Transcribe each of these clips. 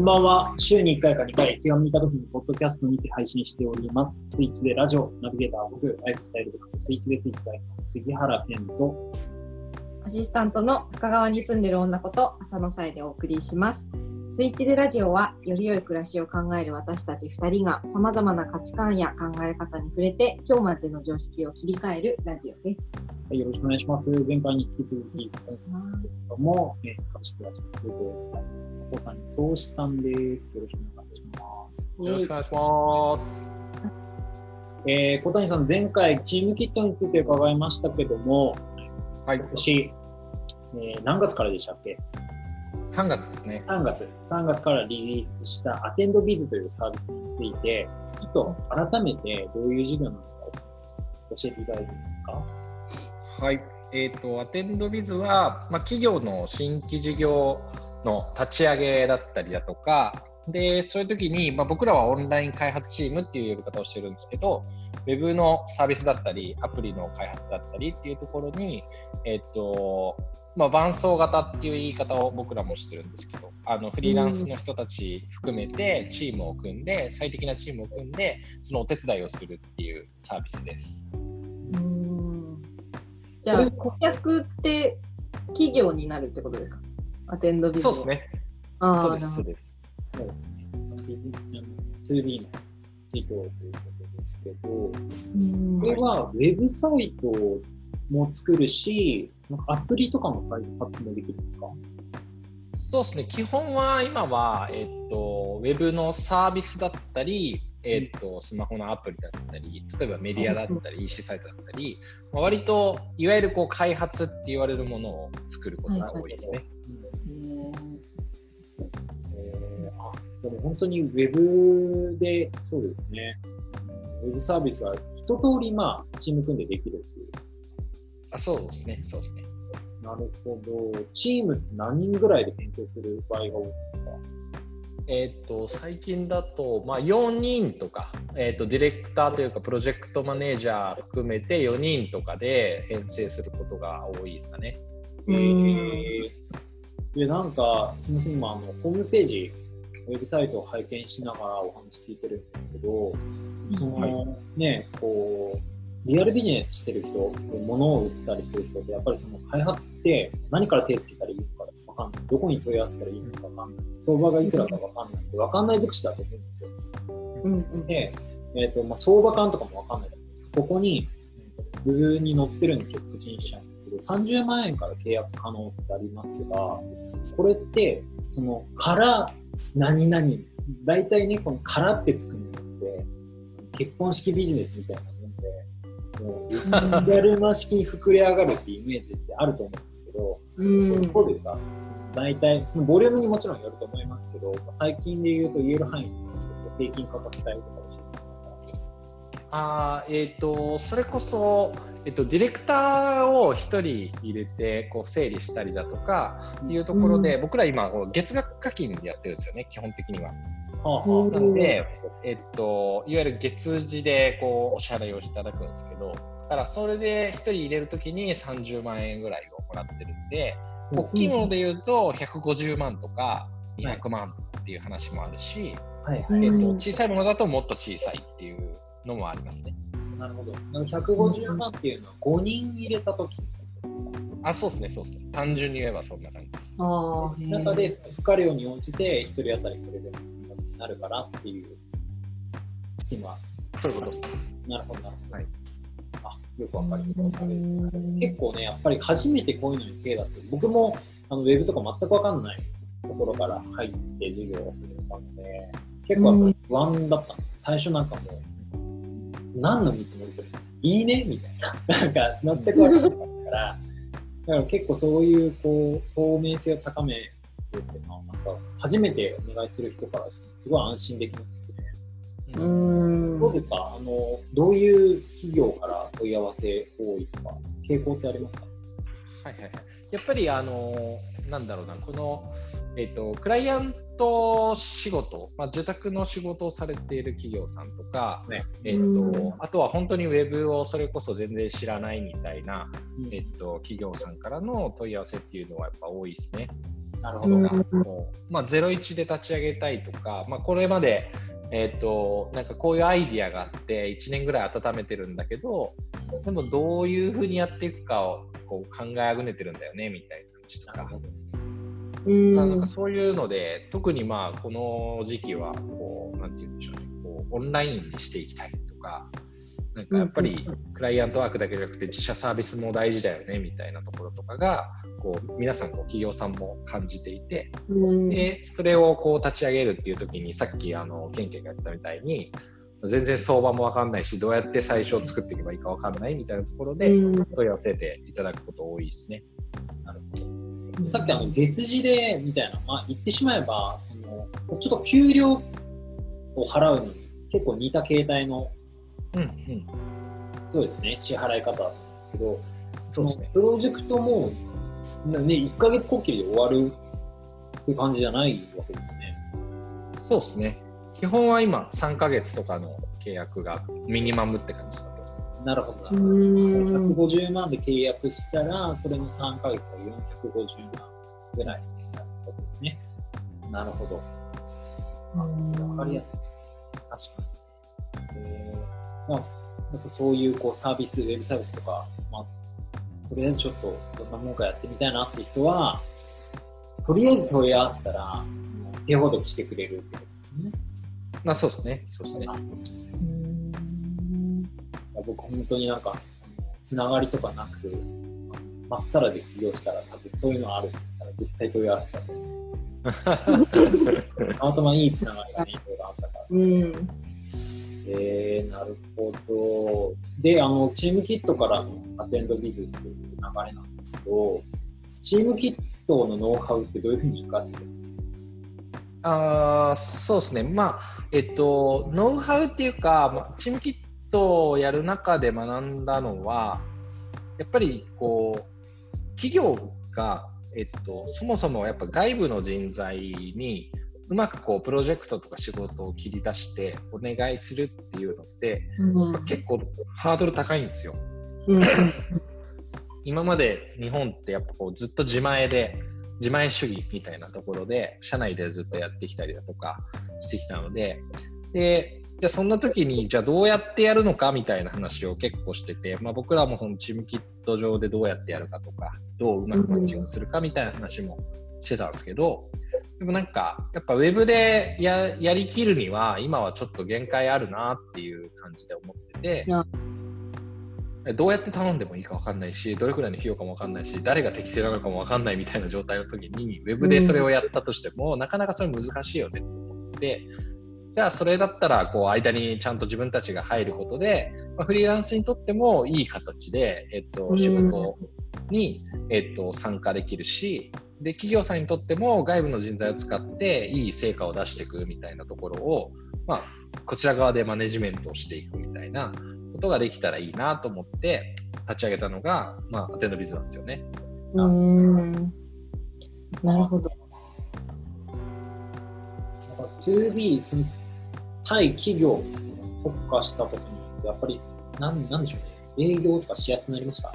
こんばんは。週に1回か2回、気が向いた時にポッドキャストにて配信しております。スイッチでラジオ、ナビゲーター、僕、ライフスタイルブック、スイッチでスイッチ代表、杉原健と、アシスタントの深川に住んでる女こと浅野さえでお送りします。スイッチでラジオはより良い暮らしを考える私たち2人がさまざまな価値観や考え方に触れて今日までの常識を切り替えるラジオです。はいよろしくお願いします。前回に引き続き、今お願いしま回ですけども、えー、株式会社空港大小谷総志さんです。よろしくお願いします。す。よろしくお願いします。えー、小谷さん、前回、チームキットについて伺いましたけども、はい今、年、えー何月からでしたっけ？3月ですね。3月、3月からリリースしたアテンドビズというサービスについて、ちょっと改めてどういう事業なのか教えていただいていいですか？はい。えっ、と、アテンドビズは、まあ、企業の新規事業の立ち上げだったりだとか、で、そういう時に、まあ、僕らはオンライン開発チームっていう呼び方をしてるんですけど、ウェブのサービスだったり、アプリの開発だったりっていうところに、えっ、と、まあ、伴走型っていう言い方を僕らもしてるんですけど、あのフリーランスの人たち含めてチームを組んで、最適なチームを組んで、そのお手伝いをするっていうサービスです。うーんじゃあ顧客って企業になるってことですか？アテンドビズそうです。ね。ああ、そうです。なるほど。そうです。もう、2B の事業ということですけど、うんこれはウェブサイトも作るし、なんかアプリとかも開発もできるんですか？そうですね。基本は今は、えっと、ウェブのサービスだったり、えっと、スマホのアプリだったり、例えばメディアだったり、EC サイトだったり、まあ、割といわゆるこう開発って言われるものを作ることが多いですね。でも本当にウェブで、そうですね。ウェブサービスは一通り、まあ、チーム組んでできるっていう。あそうですね。そうですね。なるほど。チームって何人ぐらいで編成する場合が多いんですか？えっと、最近だと、まあ、4人とか、えっと、ディレクターというか、プロジェクトマネージャー含めて4人とかで編成することが多いですかね。えー、で、なんか、すみません、今、あの、ホームページ、ウェブサイトを拝見しながらお話聞いてるんですけど、その、ね、こう、リアルビジネスしてる人、物を売ってたりする人って、やっぱりその開発って何から手つけたらいいのかわかんない。どこに問い合わせたらいいのかわかんない。相場がいくらかわかんないんで、わかんない尽くしだと思うんですよ。うんうんで、えっ、と、まあ、相場感とかもわかんないと思うんですここに、ブルーに載ってるのをちょっと口にしちゃうんですけど、30万円から契約可能ってありますが、これって、その、から、何々、大体ね、このからってつくのって、結婚式ビジネスみたいなもう、やるま式に膨れ上がるっていうイメージってあると思うんですけど、うん。どうですか。大体、そのボリュームにもちろんよると思いますけど、最近で言うと言える範囲で平均価格帯とか教えてあーえっ、と、それこそ、えっと、ディレクターを1人入れてこう整理したりだとかいうところで、僕ら今、月額課金でやってるんですよね、基本的には。なので、えっと、いわゆる月次でこうお支払いをいただくんですけど、だからそれで1人入れるときに30万円ぐらいをもらってるんで、大きいもので言うと150万とか200万とかっていう話もあるし、はいはい。うんえっと、小さいものだともっと小さいっていうのもありますね。なるほど。なんか150万っていうのは5人入れたときあ、そうですね、そうですね。単純に言えばそんな感じです。中で付加量に応じて1人当たりこれでなるからっていうスキマ。そういうことですね。なるほど、なるほど。はいあ、よくわかりました。うん結構ね、やっぱり初めてこういうのに手出す。僕もあのウェブとか全くわかんないところから入って授業を始めたので、結構やっぱり不安だったんですよ。最初なんかもう、何の見積もりするいいねみたいな。なんか全くわかんなかったから、だから結構そういうこう透明性を高めるっていうのは、なんか初めてお願いする人からしてもすごい安心できますよね。ううん。んどうですか？あの、どういう企業から問い合わせ多いとか、傾向ってありますか？はいはいはい。やっぱり、あのなんだろうな、この、えっ、と、クライアント仕事、まあ、受託の仕事をされている企業さんとか、ね。えっ、うん。と、あとは本当にウェブをそれこそ全然知らないみたいな、えっ、と、企業さんからの問い合わせっていうのはやっぱ多いですね。なるほど。うん。まあ、01で立ち上げたいとか、まあ、これまで、えー、となんかこういうアイディアがあって1年ぐらい温めてるんだけどでもどういうふうにやっていくかをこう考えあぐねてるんだよねみたいな話とか。うん。なんかそういうので、特にまあこの時期はこう、なんて言うんでしょうね、こうオンラインにしていきたいとか、なんかやっぱりクライアントワークだけじゃなくて自社サービスも大事だよねみたいなところとかが、こう皆さんこう企業さんも感じていて、うん。でそれをこう立ち上げるっていう時に、さっきあのケンケンが言ったみたいに、全然相場もわかんないし、どうやって最初作っていけばいいかわかんないみたいなところでうん。問い合わせていただくこと多いですね。なるほど。さっきあの月次でみたいな、まあ、言ってしまえばそのちょっと給料を払うのに結構似た形態のうんうん。そうですね支払い方なんですけどそうですね。プロジェクトも、ね、1ヶ月こっきりで終わるって感じじゃないわけですよね。そうですね。基本は今、3ヶ月とかの契約がミニマムって感じになってます。なるほどなうるほど。ん150万で契約したら、それの3ヶ月が450万ぐらいになるわけですね。なるほど。わかりやすいですね。確かに。えー、まあ、なんかそういうこうサービス、ウェブサービスとか、まあ、とりあえずちょっとどんなもんかやってみたいなって人は、とりあえず問い合わせたら、その手ほどきしてくれるってことですね。まあそうですね。そうですね。うん僕本当になんか、あのつながりとかなく、まっさらで起業したら多分そういうのあるんだったら絶対問い合わせたと思うんです たまたまいいつながりがね、いろいろあったから。うんえー、なるほど。で、あの、チームキットからのアテンドビズっていう流れなんですけど、チームキットのノウハウってどういうふうに活かせてるんです？かあそうですね。まあ、えっと、ノウハウっていうか、まあ、チームキットをやる中で学んだのは、やっぱりこう、企業が、えっと、そもそもやっぱ外部の人材にうまくこうプロジェクトとか仕事を切り出してお願いするっていうのって、うん結構ハードル高いんですよ。うん 今まで日本ってやっぱこうずっと自前で自前主義みたいなところで社内でずっとやってきたりだとかしてきたのででじゃあそんな時にじゃあどうやってやるのかみたいな話を結構してて、まあ、僕らもそのチームキット上でどうやってやるかとかどううまくマッチングするかみたいな話もしてたんですけど、でもなんかやっぱウェブでややりきるには今はちょっと限界あるなっていう感じで思ってて。どうやって頼んでもいいか分かんないし、どれくらいの費用かも分かんないし、誰が適正なのかも分かんないみたいな状態の時に、ウェブでそれをやったとしても、なかなかそれ難しいよねと思って、じゃあそれだったら、こう、間にちゃんと自分たちが入ることで、まあ、フリーランスにとってもいい形で、えっと、うん仕事に、えっと、参加できるし、で、企業さんにとっても外部の人材を使っていい成果を出していくみたいなところを、まあ、こちら側でマネジメントをしていくみたいなことができたらいいなと思って立ち上げたのが、まあ、アテンドビズなんですよね。うんなるほど。なんか 2B、その対企業に特化したことによって、やっぱり、なんなんでしょうね、営業とかしやすくなりました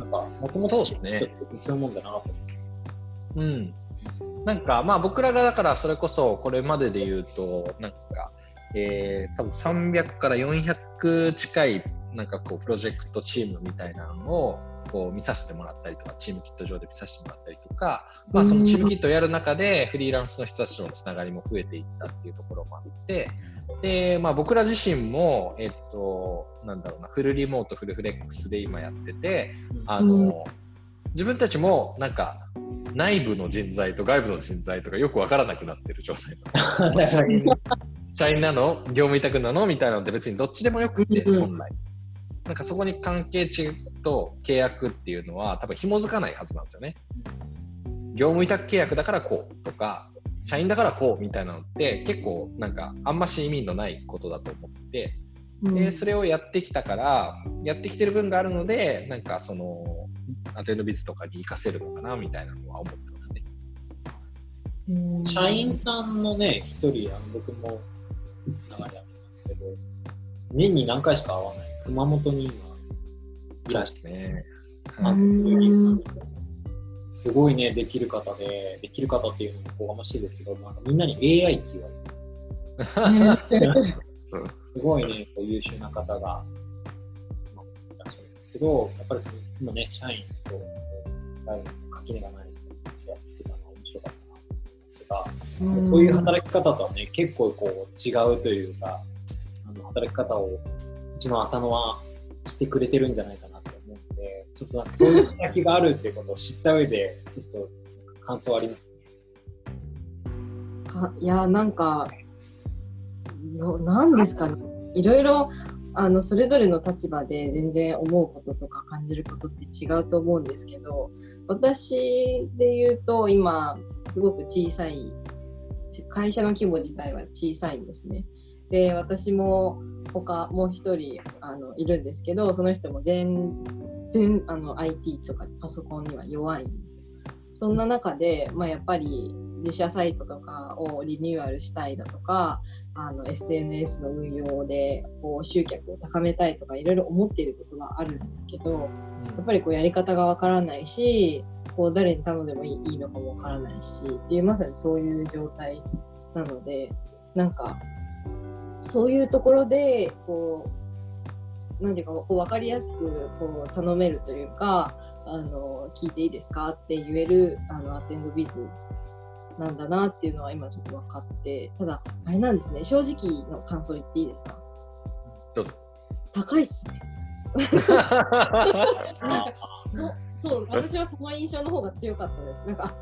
なんか、もともとそうですね別にそういうもんじゃなかったじゃないですか。うん。なんか、まあ僕らがだからそれこそこれまでで言うと、なんか、えー、多分300から400近いなんかこうプロジェクトチームみたいなのをこう見させてもらったりとか、チームキット上で見させてもらったりとか、まあそのチームキットをやる中でフリーランスの人たちとのつながりも増えていったっていうところもあって、で、まあ僕ら自身も、えっと、なんだろうな、フルリモート、フルフレックスで今やってて、あの、自分たちもなんか内部の人材と外部の人材とかよくわからなくなってる状態社員なの？業務委託なの？みたいなのって別にどっちでもよくて、うん本来。なんかそこに関係値と契約っていうのは多分紐づかないはずなんですよね。業務委託契約だからこうとか、社員だからこうみたいなのって結構なんかあんまし意味のないことだと思って、でそれをやってきたから、やってきてる分があるので、なんかその、アテンドビズとかに活かせるのかなみたいなのは思ってますね。社員さん。のね、一人、あの僕もつながりありますけど、年に何回しか会わない熊本に今いらっしゃる。ね。はいすごいね、できる方で、できる方っていうのもおこがましいですけど、なん。かみん。なに AI って言われて、すごいね、こう優秀な方が、まあいらっしゃるん。ですけど、やっぱりその今ね、社員と、外部の垣根がない話が聞けたのは面白かったなと思いますが、うん。そういう働き方とはね、結構こう違うというか、あの働き方をうちの浅野はしてくれてるんじゃないかなと思うので、ちょっとなんかそういう働きがあるっていうことを知った上で、ちょっと感想あります？かいやなんかのなんですかね。いろいろあのそれぞれの立場で全然思うこととか感じることって違うと思うんですけど私で言うと今すごく小さい会社の規模自体は小さいんですね。で私も他もう一人あのいるんですけどその人も全然あの IT とかパソコンには弱いんですよ。そんな中で、まあ、やっぱり自社サイトとかをリニューアルしたいだとかあの SNS の運用でこう集客を高めたいとかいろいろ思っていることはあるんですけどやっぱりこうやり方がわからないしこう誰に頼んでもいいのかもわからないしっていうまさにそういう状態なのでなんかそういうところでこうなんていうかこう分かりやすくこう頼めるというかあの聞いていいですかって言えるあのアテンドビズなんだなっていうのは今ちょっと分かってただあれなんですね正直の感想言っていいですか？どうぞ。高いっすねそそう 私はその印象の方が強かったですなんか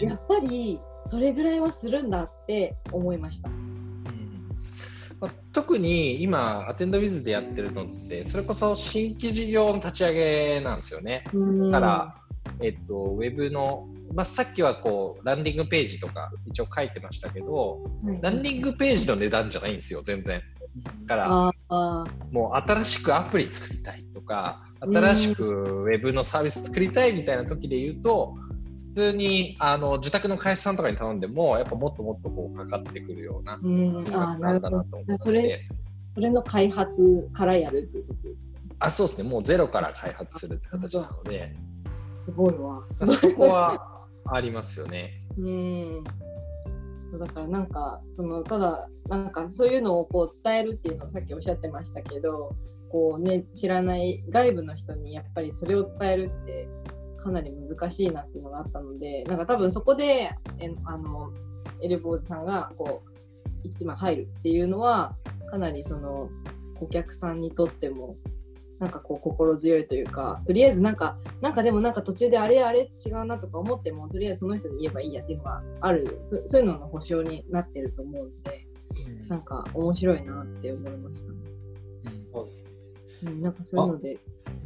ね。やっぱりそれぐらいはするんだって思いましたまあ特に今、アテンドウィズでやってるのって、それこそ新規事業の立ち上げなんですよね。だから、えっと、ウェブの、まあ、さっきはこうランディングページとか一応書いてましたけど、はいランディングページの値段じゃないんですよ、全然。だから、もう新しくアプリ作りたいとか、新しくウェブのサービス作りたいみたいな時で言うと、普通にあの自宅の会社さんとかに頼んでも、やっぱもっともっとこうかかってくるようなあーなるほどなんだなと思って。それそれの開発からやるっていうこと？あ、そうですね、もうゼロから開発するって形なので、すごいわ。そこはありますよね。うん。だからなんかそのただなんかそういうのをこう伝えるっていうのをさっきおっしゃってましたけどこうね知らない外部の人にやっぱりそれを伝えるってかなり難しいなっていうのがあったのでなんか多分そこでえあのエルボーズさんがこう一枚入るっていうのはかなりその顧客さんにとってもなんかこう心強いというかとりあえずなんかなんかでもなんか途中であれあれ違うなとか思ってもとりあえずその人に言えばいいやっていうのがあるそそういうのの保証になってると思うのでなんか面白いなって思いましたね。うん、なんかそういうので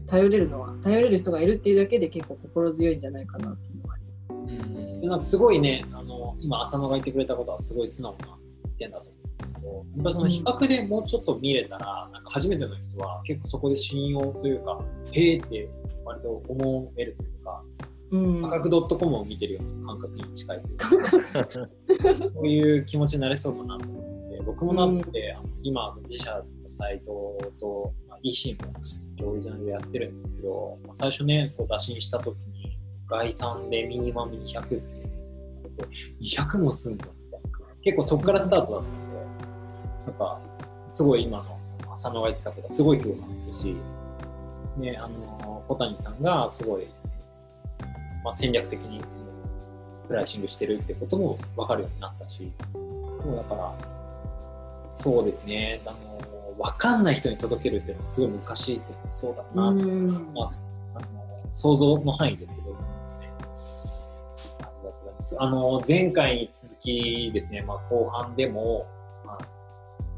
頼れるのは頼れる人がいるっていうだけで結構心強いんじゃないかなっていうのがあります。でなんかすごいね、あの今、浅野が言ってくれたことはすごい素直な意見だと思うんですけど、やっぱりその比較でもうちょっと見れたら、なんか初めての人は結構そこで信用というか、へえって割と思えるというか、うん、価格 .com を見てるような感覚に近いというか、そういう気持ちになれそうかなと思って、僕もなって、あの今、自社のサイトと、まあ、eSIM をオリジナルやってるんですけど、まあ最初ね、こう打診したときに、概算でミニマム200っすね。200もすんのみたいな。結構そこからスタートだったので、なんか、すごい今の浅野が言ってたことすごい共感するし、ね、あの、小谷さんがすごい、まあ、戦略的にそのプライシングしてるってことも分かるようになったし、もうだから、そうですね、あの、分かんない人に届けるっていうのはすごい難しいっていうのはそうだなと、うんまあ、あの想像の範囲ですけど、思いますね。ありがとうございます。あの、前回に続きですね、まあ、後半でも、まあ、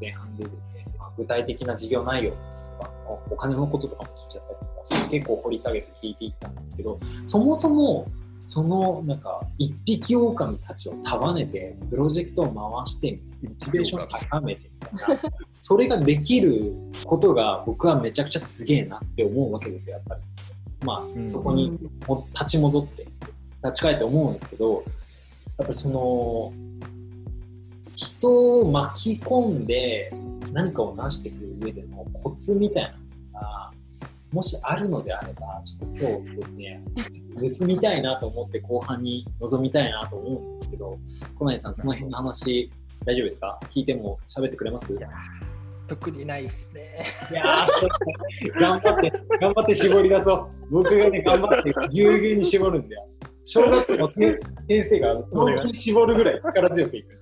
前半でですね、まあ、具体的な事業内容とか、お金のこととかも聞いちゃったりとかして、結構掘り下げて聞いていったんですけど、そもそも、その、なんか、一匹狼たちを束ねて、プロジェクトを回してモチベーションを高めてみたいな、それができることが僕はめちゃくちゃすげえなって思うわけですよ、やっぱり。まあ、うん。そこにも立ち戻って、立ち返って思うんですけど、やっぱりその、人を巻き込んで何かを成していく上でのコツみたいなのが、もしあるのであれば、ちょっと今日ね、盗みたいなと思って後半に臨みたいなと思うんですけど、小内さん、その辺の話、大丈夫ですか？聞いても喋ってくれます？いや特にないですね。いやー、頑張って、頑張って絞り出そう。僕がね、頑張って、ぎゅうぎゅうに絞るんだよ。小学校の先生が、本気に絞るぐらい力強くいく。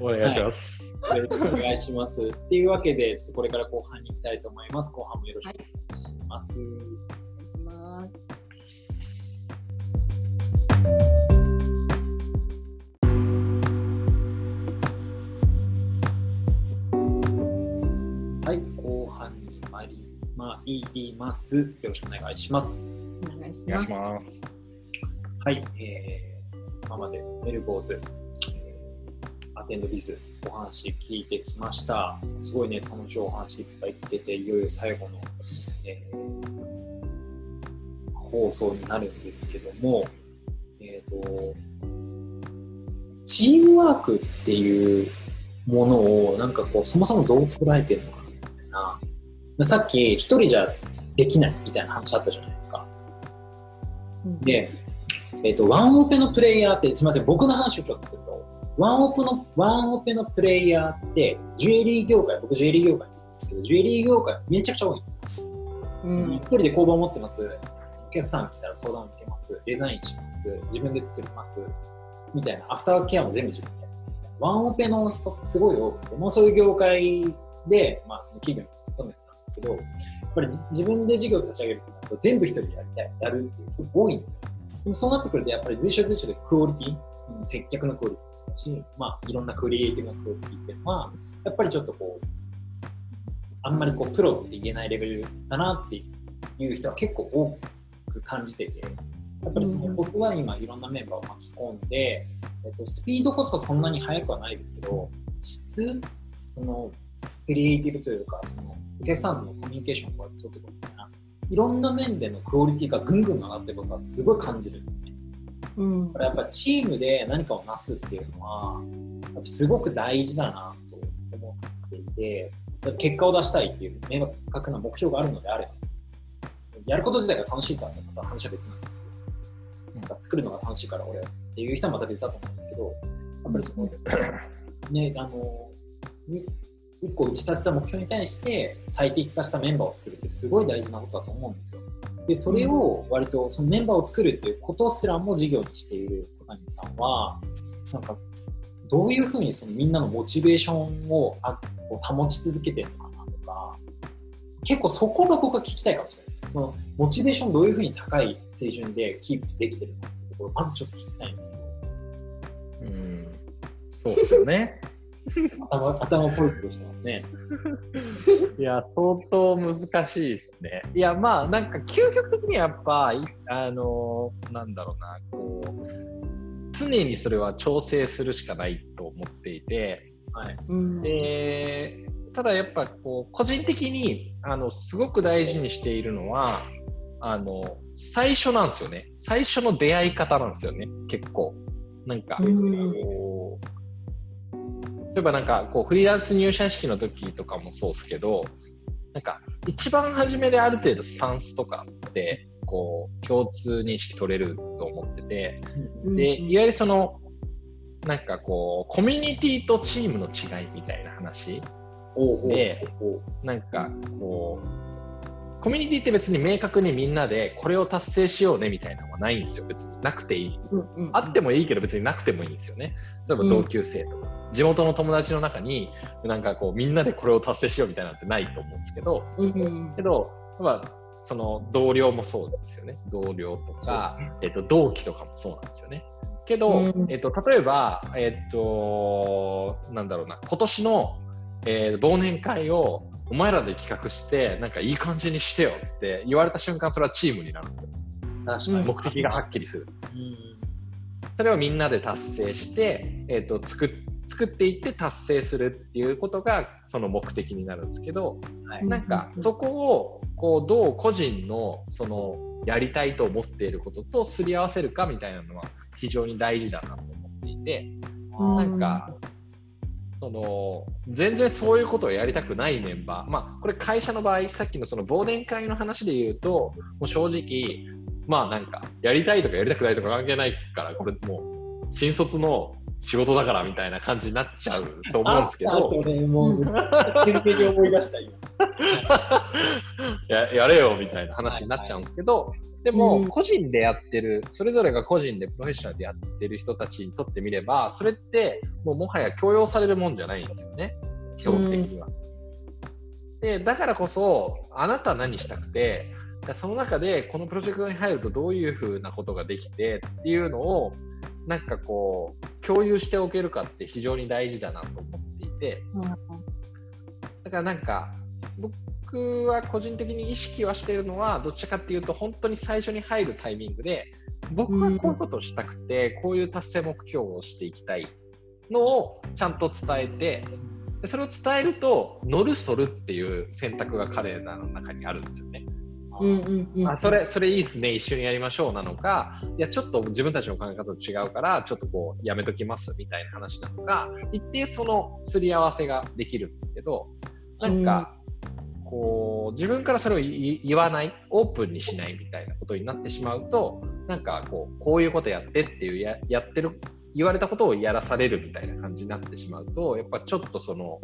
お願いします。お願いします。っていうわけで、ちょっとこれから後半に行きたいと思います。後半もよろしくお願いします。お願いします。はい、後半に参ります。よろしくお願いします。お願いします。はい、えー、今までメルボーズ、えーアテンドビズお話聞いてきました。すごいね、楽しいお話いっぱい聞けて、いよいよ最後の、えー放送になるんですけども、えっ、と、チームワークっていうものを、なんかこう、そもそもどう捉えてるのかなみたいな。さっき、一人じゃできないみたいな話あったじゃないですか。うんで、えっ、と、ワンオペのプレイヤーって、すみません、僕の話をちょっとすると、ワンオペの、ワンオペのプレイヤーって、ジュエリー業界、僕ジュエリー業界ですけど、ジュエリー業界めちゃくちゃ多いんですよ。うん一人で工房持ってます。お客さん来たら相談受けます。デザインします。自分で作ります。みたいな。アフターケアも全部自分でやります。ワンオペの人ってすごい多くて、もうそういう業界で、まあその企業に勤めてたんですけど、やっぱりじ自分で事業を立ち上げるとなると全部一人でやりたい、やるっていう人多いんですよ。でもそうなってくると、やっぱり随所随所でクオリティ、うん接客のクオリティだし、まあいろんなクリエイティブなクオリティっていうのは、やっぱりちょっとこう、あんまりこうプロって言えないレベルだなっていう人は結構多く感じてて、やっぱりそのうん僕は今いろんなメンバーを巻き込んで、えっと、スピードこそそんなに速くはないですけど、質、そのクリエイティブというか、そのお客さんとのコミュニケーションを取っていくみたいろんな面でのクオリティがぐんぐん上がってることはすごい感じるんですね。うんだからやっぱチームで何かをなすっていうのは、やっぱすごく大事だなと思っていて、結果を出したいっていう明確な目標があるのであれば、やること自体が楽しいからまた話は別なんですけど、なんか作るのが楽しいから俺っていう人はまた別だと思うんですけど、やっぱりその、ね、あの、に一個打ち立てた目標に対して最適化したメンバーを作るってすごい大事なことだと思うんですよ。で、それを割とそのメンバーを作るっていうことすらも事業にしている小谷さんは、なんかどういうふうにそのみんなのモチベーションを保ち続けてるのかなとか、結構そこが僕は聞きたいかもしれないです。そのモチベーションどういうふうに高い水準でキープできてるのかってところ、まずちょっと聞きたいんですけど、うん、そうっすよね。頭、頭ポイントしてますね。いや、相当難しいですね。いや、まあ、なんか究極的にはやっぱ、いあのーなんだろうな、こう、常にそれは調整するしかないと思っていて、はい。うんで、ただやっぱこう、個人的に、あの、すごく大事にしているのは、あの、最初なんですよね。最初の出会い方なんですよね、結構。なんか、うんこう、例えばなんか、こう、フリーランス入社式の時とかもそうですけど、なんか、一番初めである程度スタンスとかって、こう、共通認識取れると思ってて、で、いわゆるその、なんかこう、コミュニティとチームの違いみたいな話。でなんかこう、コミュニティって別に明確にみんなでこれを達成しようねみたいなのはないんですよ、別に。なくていい。あってもいいけど別になくてもいいんですよね。例えば同級生とか、地元の友達の中に、なんかこうみんなでこれを達成しようみたいなのってないと思うんですけど、うんうんけど、まあ、その同僚もそうですよね。同僚とか、えっと、同期とかもそうなんですよね。けど、うんえっと、例えば、えっと、なんだろうな、今年の、えー忘年会をお前らで企画して、なんかいい感じにしてよって言われた瞬間、それはチームになるんですよ。確かに。目的がはっきりする。うんそれをみんなで達成して、えっと、作っ作っていって達成するっていうことがその目的になるんですけど、はい。なんかそこをこうどう個人のそのやりたいと思っていることとすり合わせるかみたいなのは非常に大事だなと思っていて、うん。なんかその全然そういうことをやりたくないメンバー、まあ、これ会社の場合、さっきのその忘年会の話で言うと、もう正直、まあなんか、やりたいとかやりたくないとか関係ないから、これもう、新卒の仕事だからみたいな感じになっちゃうと思うんですけど。それもう、真剣に思い出した、今。ややれよみたいな話になっちゃうんですけど、でも、個人でやってる、それぞれが個人でプロフェッショナルでやってる人たちにとってみれば、それってもうもはや強要されるもんじゃないんですよね、基本的には。で、だからこそ、あなたは何したくて、その中でこのプロジェクトに入るとどういうふうなことができてっていうのをなんかこう共有しておけるかって非常に大事だなと思っていて、だからなんか僕は個人的に意識はしているのはどっちかっていうと本当に最初に入るタイミングで僕はこういうことをしたくて、こういう達成目標をしていきたいのをちゃんと伝えてそれを伝えると乗るそるっていう選択が彼らの中にあるんですよね。うんうんあそれそれいいっすね。一緒にやりましょうなのかいやちょっと自分たちの考え方と違うからちょっとこうやめときますみたいな話なのか一定そのすり合わせができるんですけどなんか、こう自分からそれを言わないオープンにしないみたいなことになってしまうとなんかこうこういうことやってっていうややってる言われたことをやらされるみたいな感じになってしまうとやっぱちょっとその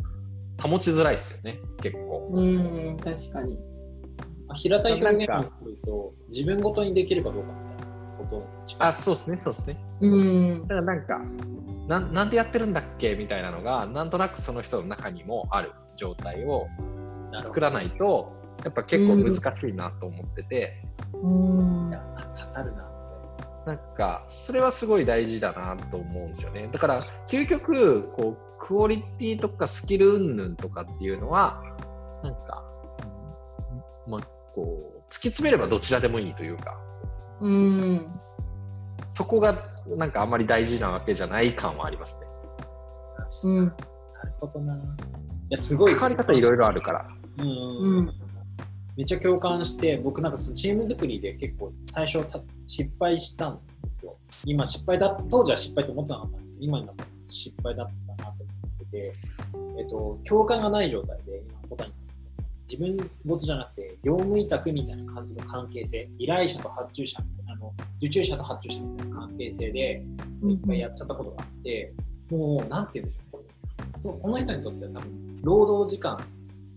保ちづらいですよね結構。うん確かに平たい表現をすると、自分ごとにできるかどうかみたいなことあ、そうですね、そうですね。うん。だからなんかな、なんでやってるんだっけみたいなのが、なんとなくその人の中にもある状態を作らないと、やっぱ結構難しいなと思ってて。うん。刺さるな、それ。なんか、それはすごい大事だなと思うんですよね。だから、究極、こう、クオリティとかスキル云々とかっていうのは、なんか、まあ、こう突き詰めればどちらでもいいというか、うん、そこがなんかあんまり大事なわけじゃない感はありますね。うん、なるほどな。いやすごい。関わり方いろいろあるから。うん、うん、めっちゃ共感して、僕なんかそのチーム作りで結構最初失敗したんですよ。今失敗だった、当時は失敗と思ってなかったんですけど、今になったら失敗だったなと思ってて、えっと、共感がない状態で今、小谷さん自分事じゃなくて業務委託みたいな感じの関係性依頼者と発注者あの受注者と発注者みたいな関係性でいっぱいやっちゃったことがあって、うん、もうなんて言うんでしょうそうこの人にとっては多分労働時間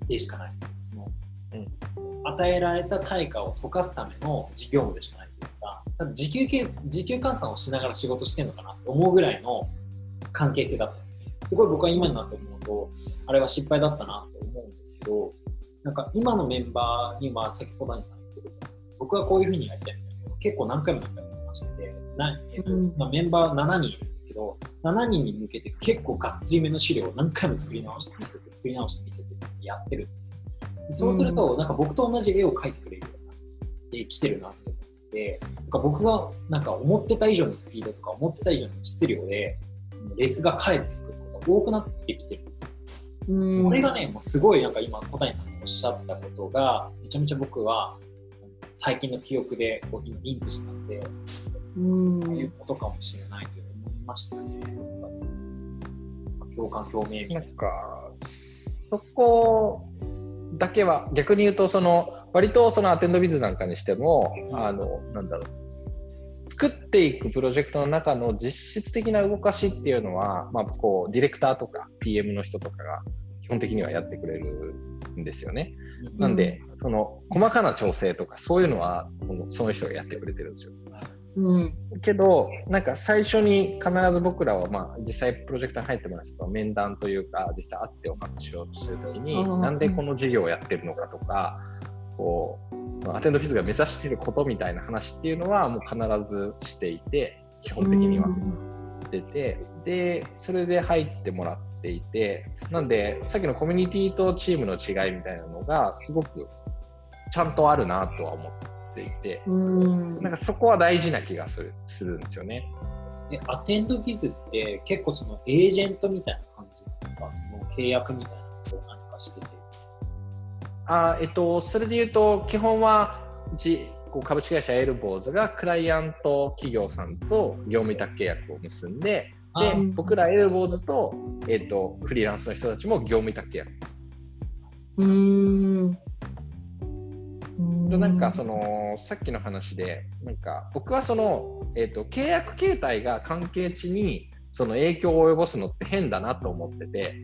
でしかないその、うん、与えられた対価を溶かすための事業務でしかないというか多分時給系時給換算をしながら仕事してるのかなと思うぐらいの関係性だったんですね。すごい僕は今になって思うとあれは失敗だったなと思うんですけどなんか今のメンバーに、まあ、先ほどにさん言ってた僕はこういうふうにやりたいみたいな結構何回も何回もましてな、えーと、うん、まあ、メンバー7人いるんですけど7人に向けて結構がっつりめの資料を何回も作り直して見せて作り直して見せてやってるんですそうすると、なんか僕と同じ絵を描いてくれるようなで来てるなって思ってなんか僕がなんか思ってた以上のスピードとか思ってた以上の質量でレスが返ってくることが多くなってきてるんですよこれがね、もうすごいなんか今、小谷さんがおっしゃったことが、めちゃめちゃ僕は最近の記憶でこう今リンクしたんで、うんああいうことかもしれないと思いましたね。共感、共鳴みたいな。なんか、そこだけは、逆に言うと、その、割とそのアテンドビズなんかにしても、あの、なんだろう。作っていくプロジェクトの中の実質的な動かしっていうのは、まあ、こうディレクターとか PM の人とかが基本的にはやってくれるんですよね。なんで、その細かな調整とかそういうのはその人がやってくれてるんですよ。うん、けど、なんか最初に必ず僕らは、まあ、実際プロジェクトに入ってもらう人と面談というか、実際会ってお話ししようとしてるときに、なんでこの事業をやってるのかとか、こうアテンドフィズが目指していることみたいな話っていうのはもう必ずしていて基本的には。しててでそれで入ってもらっていてなんでさっきのコミュニティとチームの違いみたいなのがすごくちゃんとあるなとは思っていてなんかそこは大事な気がするするんですよね。でアテンドビズって結構そのエージェントみたいな感じなんですか？その契約みたいなことを何かしててあえっと、それで言うと、基本はうちこう株式会社エルボーズがクライアント企業さんと業務委託契約を結んで、で、うん僕らエルボーズと,、えー、とフリーランスの人たちも業務委託契約です。うーん。でなんかそのさっきの話でなんか僕はその、えー、と契約形態が関係値にその影響を及ぼすのって変だなと思ってて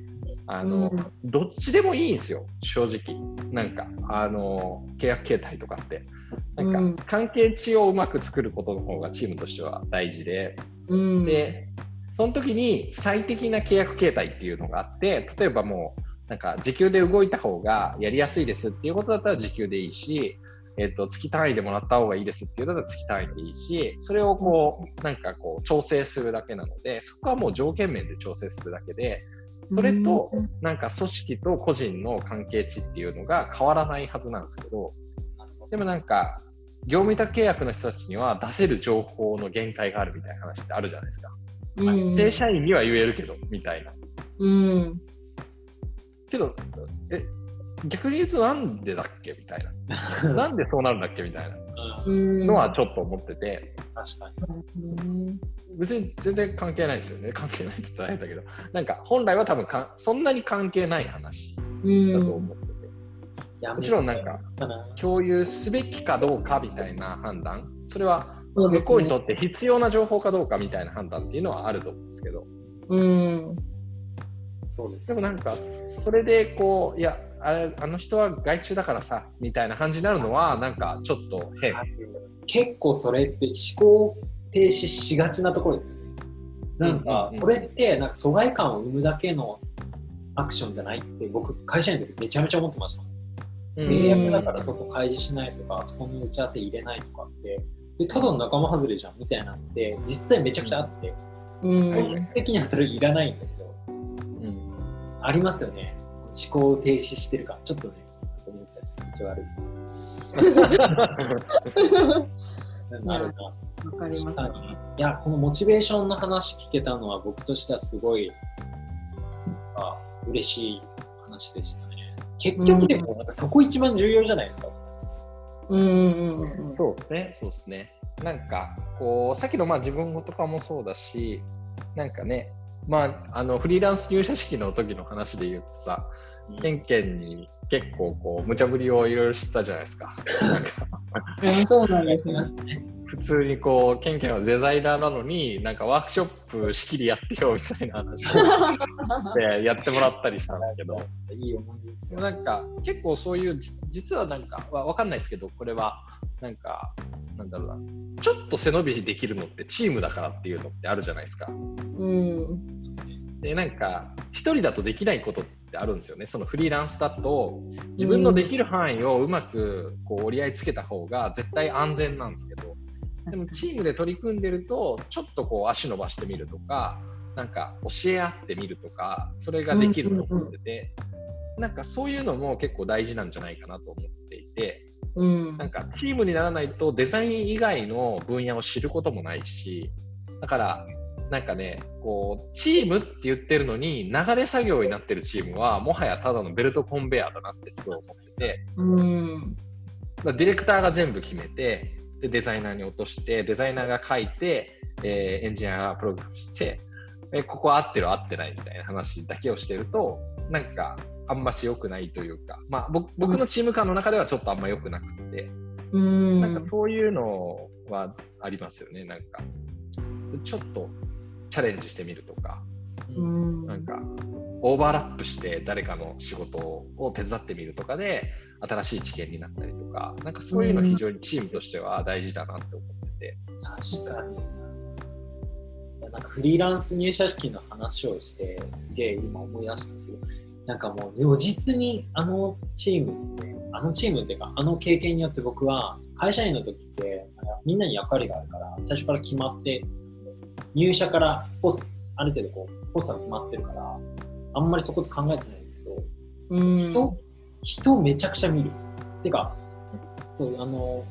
あの、うん。どっちでもいいんですよ正直。なんかあの契約形態とかって。なんか、うん。関係値をうまく作ることの方がチームとしては大事で。うん、でその時に最適な契約形態っていうのがあって例えばもうなんか時給で動いた方がやりやすいですっていうことだったら時給でいいし、えっと月単位でもらった方がいいですっていうのだったら月単位でいいしそれをこうなんかこう調整するだけなのでそこはもう条件面で調整するだけでそれとなんか組織と個人の関係値っていうのが変わらないはずなんですけどでもなんか業務委託契約の人たちには出せる情報の限界があるみたいな話ってあるじゃないですか。うん、正社員には言えるけどみたいな。うん、けど、え、逆に言うとなんでだっけみたいな。なんでそうなるんだっけみたいな。うん、のはちょっと思ってて、確かに。うん別に全然関係ないですよね。関係ないって言ったら変だけど、なんか本来は多分かそんなに関係ない話だと思ってて、やもちろんなんか。共有すべきかどうかみたいな判断、それは向こうにとって必要な情報かどうかみたいな判断っていうのはあると思うんですけど、うん、そうですでもなんか、それでこう、いや、あれあの人は外注だからさ、みたいな感じになるのは、なんかちょっと変。結構それって思考停止しがちなところですよね。なんかそれってなんか疎外感を生むだけのアクションじゃないって僕会社員の時めちゃめちゃ思ってました。うん契約だからそこ開示しないとかそこに打ち合わせ入れないとかってでただの仲間外れじゃんみたいなのって実際めちゃくちゃあって個人的にはそれいらないんだけどうんありますよね思考停止してるか。らちょっとねごめんなさいちょっと気持ち悪いです。そういうのあるなわかります。いやこのモチベーションの話聞けたのは僕としてはすごいあ嬉しい話でしたね。結局でもなんかそこ一番重要じゃないですか、うん、うん、うん、そうですね、そうですね。なんか、こう、さっきのまあ自分語とかもそうだし、なんかね、まあ、あのフリーランス入社式の時の話で言うとさ、ケンケンに結構こう無茶ぶりをいろいろ知ったじゃないですか。なんかうん、そうなんですね。普通にこうケンケンはデザイナーなのになんかワークショップ仕切りやってよみたいな話を してやってもらったりしたんだけどいい思い出ですよなんか結構そういうじ実はなんかわわかんないですけどこれはなんかなんだろうなちょっと背伸びできるのってチームだからっていうのってあるじゃないですか。うん、でなんか一人だとできないことってあるんですよね。そのフリーランスだと自分のできる範囲をうまくこう折り合いつけた方が絶対安全なんですけどでもチームで取り組んでるとちょっとこう足伸ばしてみるとかなんか教え合ってみるとかそれができると思ってて、なんかそういうのも結構大事なんじゃないかなと思っていてうん、なんかチームにならないとデザイン以外の分野を知ることもないしだからなんかねこうチームって言ってるのに流れ作業になってるチームはもはやただのベルトコンベヤーだなってすごい思ってて。うん、まあディレクターが全部決めてでデザイナーに落としてデザイナーが書いて、えーエンジニアがプログラムしてえここ合ってる合ってないみたいな話だけをしてるとなんかあんまし良くないというか、まあ、僕僕のチーム間の中ではちょっとあんま良くなくて、うん、なんかそういうのはありますよねなんか。ちょっとチャレンジしてみるとかうん、なんかオーバーラップして誰かの仕事を手伝ってみるとかで新しい知見になったりとかなんかそういうの非常にチームとしては大事だなって思ってて、確かに。いやなんかフリーランス入社式の話をしてすげえ今思い出したんですけどなんかもう如実にあのチームってあのチームっていうかあの経験によって僕は会社員の時ってみんなに役割があるから最初から決まって入社からポスある程度こうポストが決まってるからあんまりそこって考えてないんですけどうん、人人めちゃくちゃ見る。てか、そう、あの、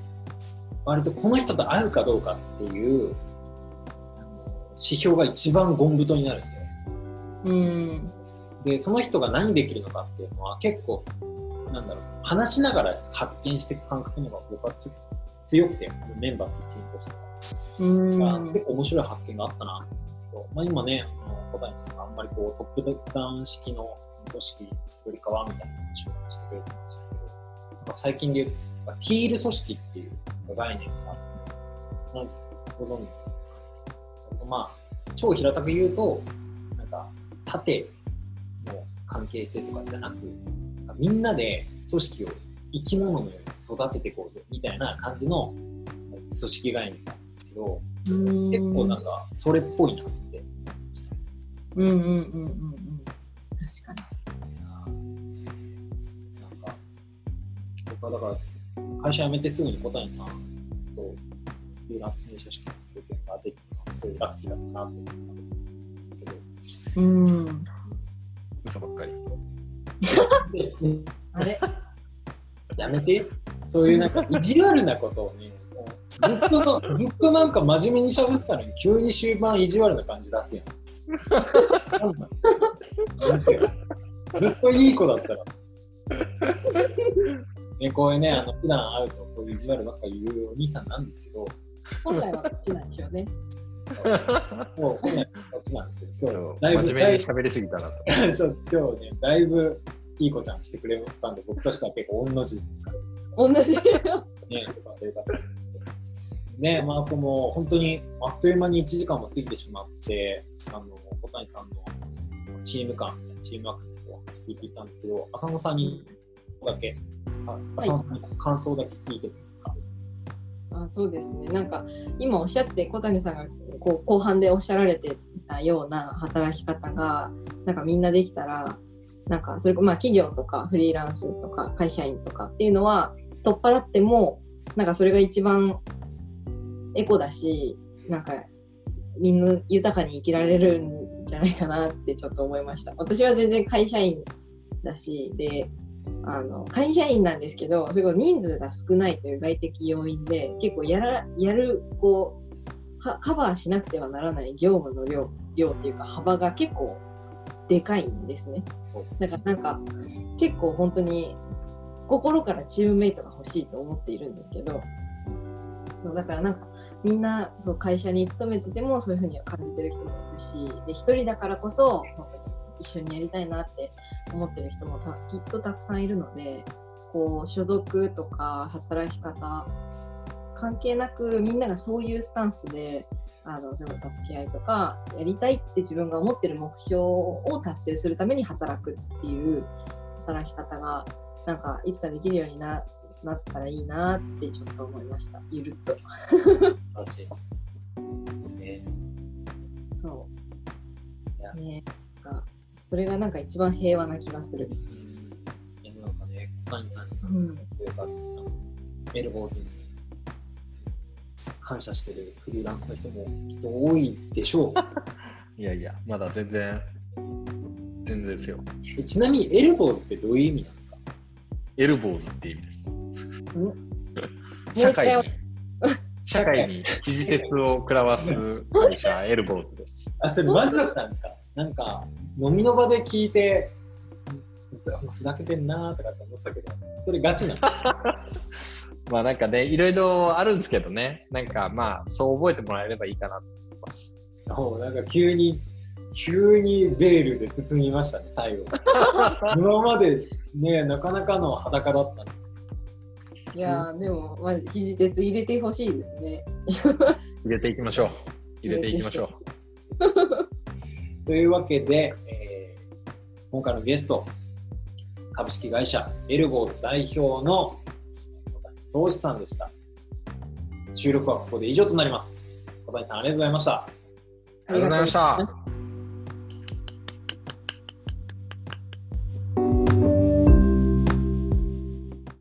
割とこの人と会うかどうかっていう指標が一番ゴン太になるんうん、で、で、その人が何できるのかっていうのは結構、なんだろう、話しながら発見していく感覚の方が僕はつ強くて、メンバーの一員として。うん、結構面白い発見があったなと思うんですけど、まあ、今ね、小谷さんがあんまりこうトップダウン式の組織よりかはみたいな話をしてくれてましたけど、まあ、最近で言うと、ティール組織っていう概念があって、なんご存知ですかね。まあ、超平たく言うと、なんか縦の関係性とかじゃなく、みんなで組織を生き物のように育てていこうぜみたいな感じの組織概念なんですけど、うん結構なんかそれっぽいなって思いました。うんうんうんうんうん。確かなんか僕はだから会社辞めてすぐに小谷さんとフリーランス入社式の経験ができたのはすごいラッキーだったなと思ったんですけど。に。うん。嘘ばっかり。あれ？やめて。そういうなんか意地悪なことをね、ずっとの、ずっとなんか真面目に喋ってたのに、急に終盤意地悪な感じ出すやん。なんだなんていうのずっといい子だったら。ね、こういうね、あの普段会うとこういう意地悪ばっかり言うお兄さんなんですけど、本来はこっちなんでしょうね。そうもう本来こっちなんですけど、今日だいぶ真面目に喋りすぎたなと。今日ね、だいぶいい子ちゃんしてくれたんで、僕としては結構御の字からです同じ。ね、よかよかった。ね、まあ、この本当にあっという間に1時間も過ぎてしまって、あの小谷さんのそのチーム感、チームワークについてお話聞いていったんですけど、浅野さんにだけ、あ浅野さんに感想だけ聞いてもいいですか、あそうですね。なんか今おっしゃって小谷さんがこう後半でおっしゃられていたような働き方がなんかみんなできたらなんかそれまあ企業とかフリーランスとか会社員とかっていうのは取っ払ってもなんかそれが一番エコだしなんかみんな豊かに生きられるんじゃないかなってちょっと思いました。私は全然会社員だしであの会社員なんですけど、それこそ人数が少ないという外的要因で、結構やらやるこうはカバーしなくてはならない業務の量量っていうか幅が結構でかいんですね。だからなんか結構本当に心からチームメイトが欲しいと思っているんですけど、そうだからなんかみんなそう会社に勤めててもそういうふうには感じてる人もいるし、で一人だからこそ本当に一緒にやりたいなって思ってる人もきっとたくさんいるので、こう所属とか働き方関係なくみんながそういうスタンスであのそれこそ助け合いとかやりたいって自分が思ってる目標を達成するために働くっていう働き方がなんかいつかできるようにななったらいいなってちょっと思いました。ゆるっと。素晴らしい。ですね。そいや。うねなんかそれがなんか一番平和な気がする。うん。いやなんかね、小谷さんに、うんというか、あのエルボーズに感謝してるフリーランスの人もきっと多いでしょ いやいや、まだ全然、全然ですよ。う。ちなみにエルボーズってどういう意味なんですか？エルボーズって意味です。も社会に、社会に肘鉄を食らわす会社、エルボーズです。あ、それマジだったんですか？なんか、飲みの場で聞いて、ずもうふざけてんなーとかって思ってたけど、それガチなの？まあなんかね、いろいろあるんですけどね、なんかまあ、そう覚えてもらえればいいかなと思います。もうなんか急に、急にベールで包みましたね、最後。今までね、なかなかの裸だったんでいやーでもまず肘鉄入れてほしいですね入れていきましょう。入れていきましょ というわけで、えー今回のゲスト、株式会社エルボーズ代表の小谷宗志さんでした。収録はここで以上となります。小谷さん、ありがとうございました。う。ありがとうございました。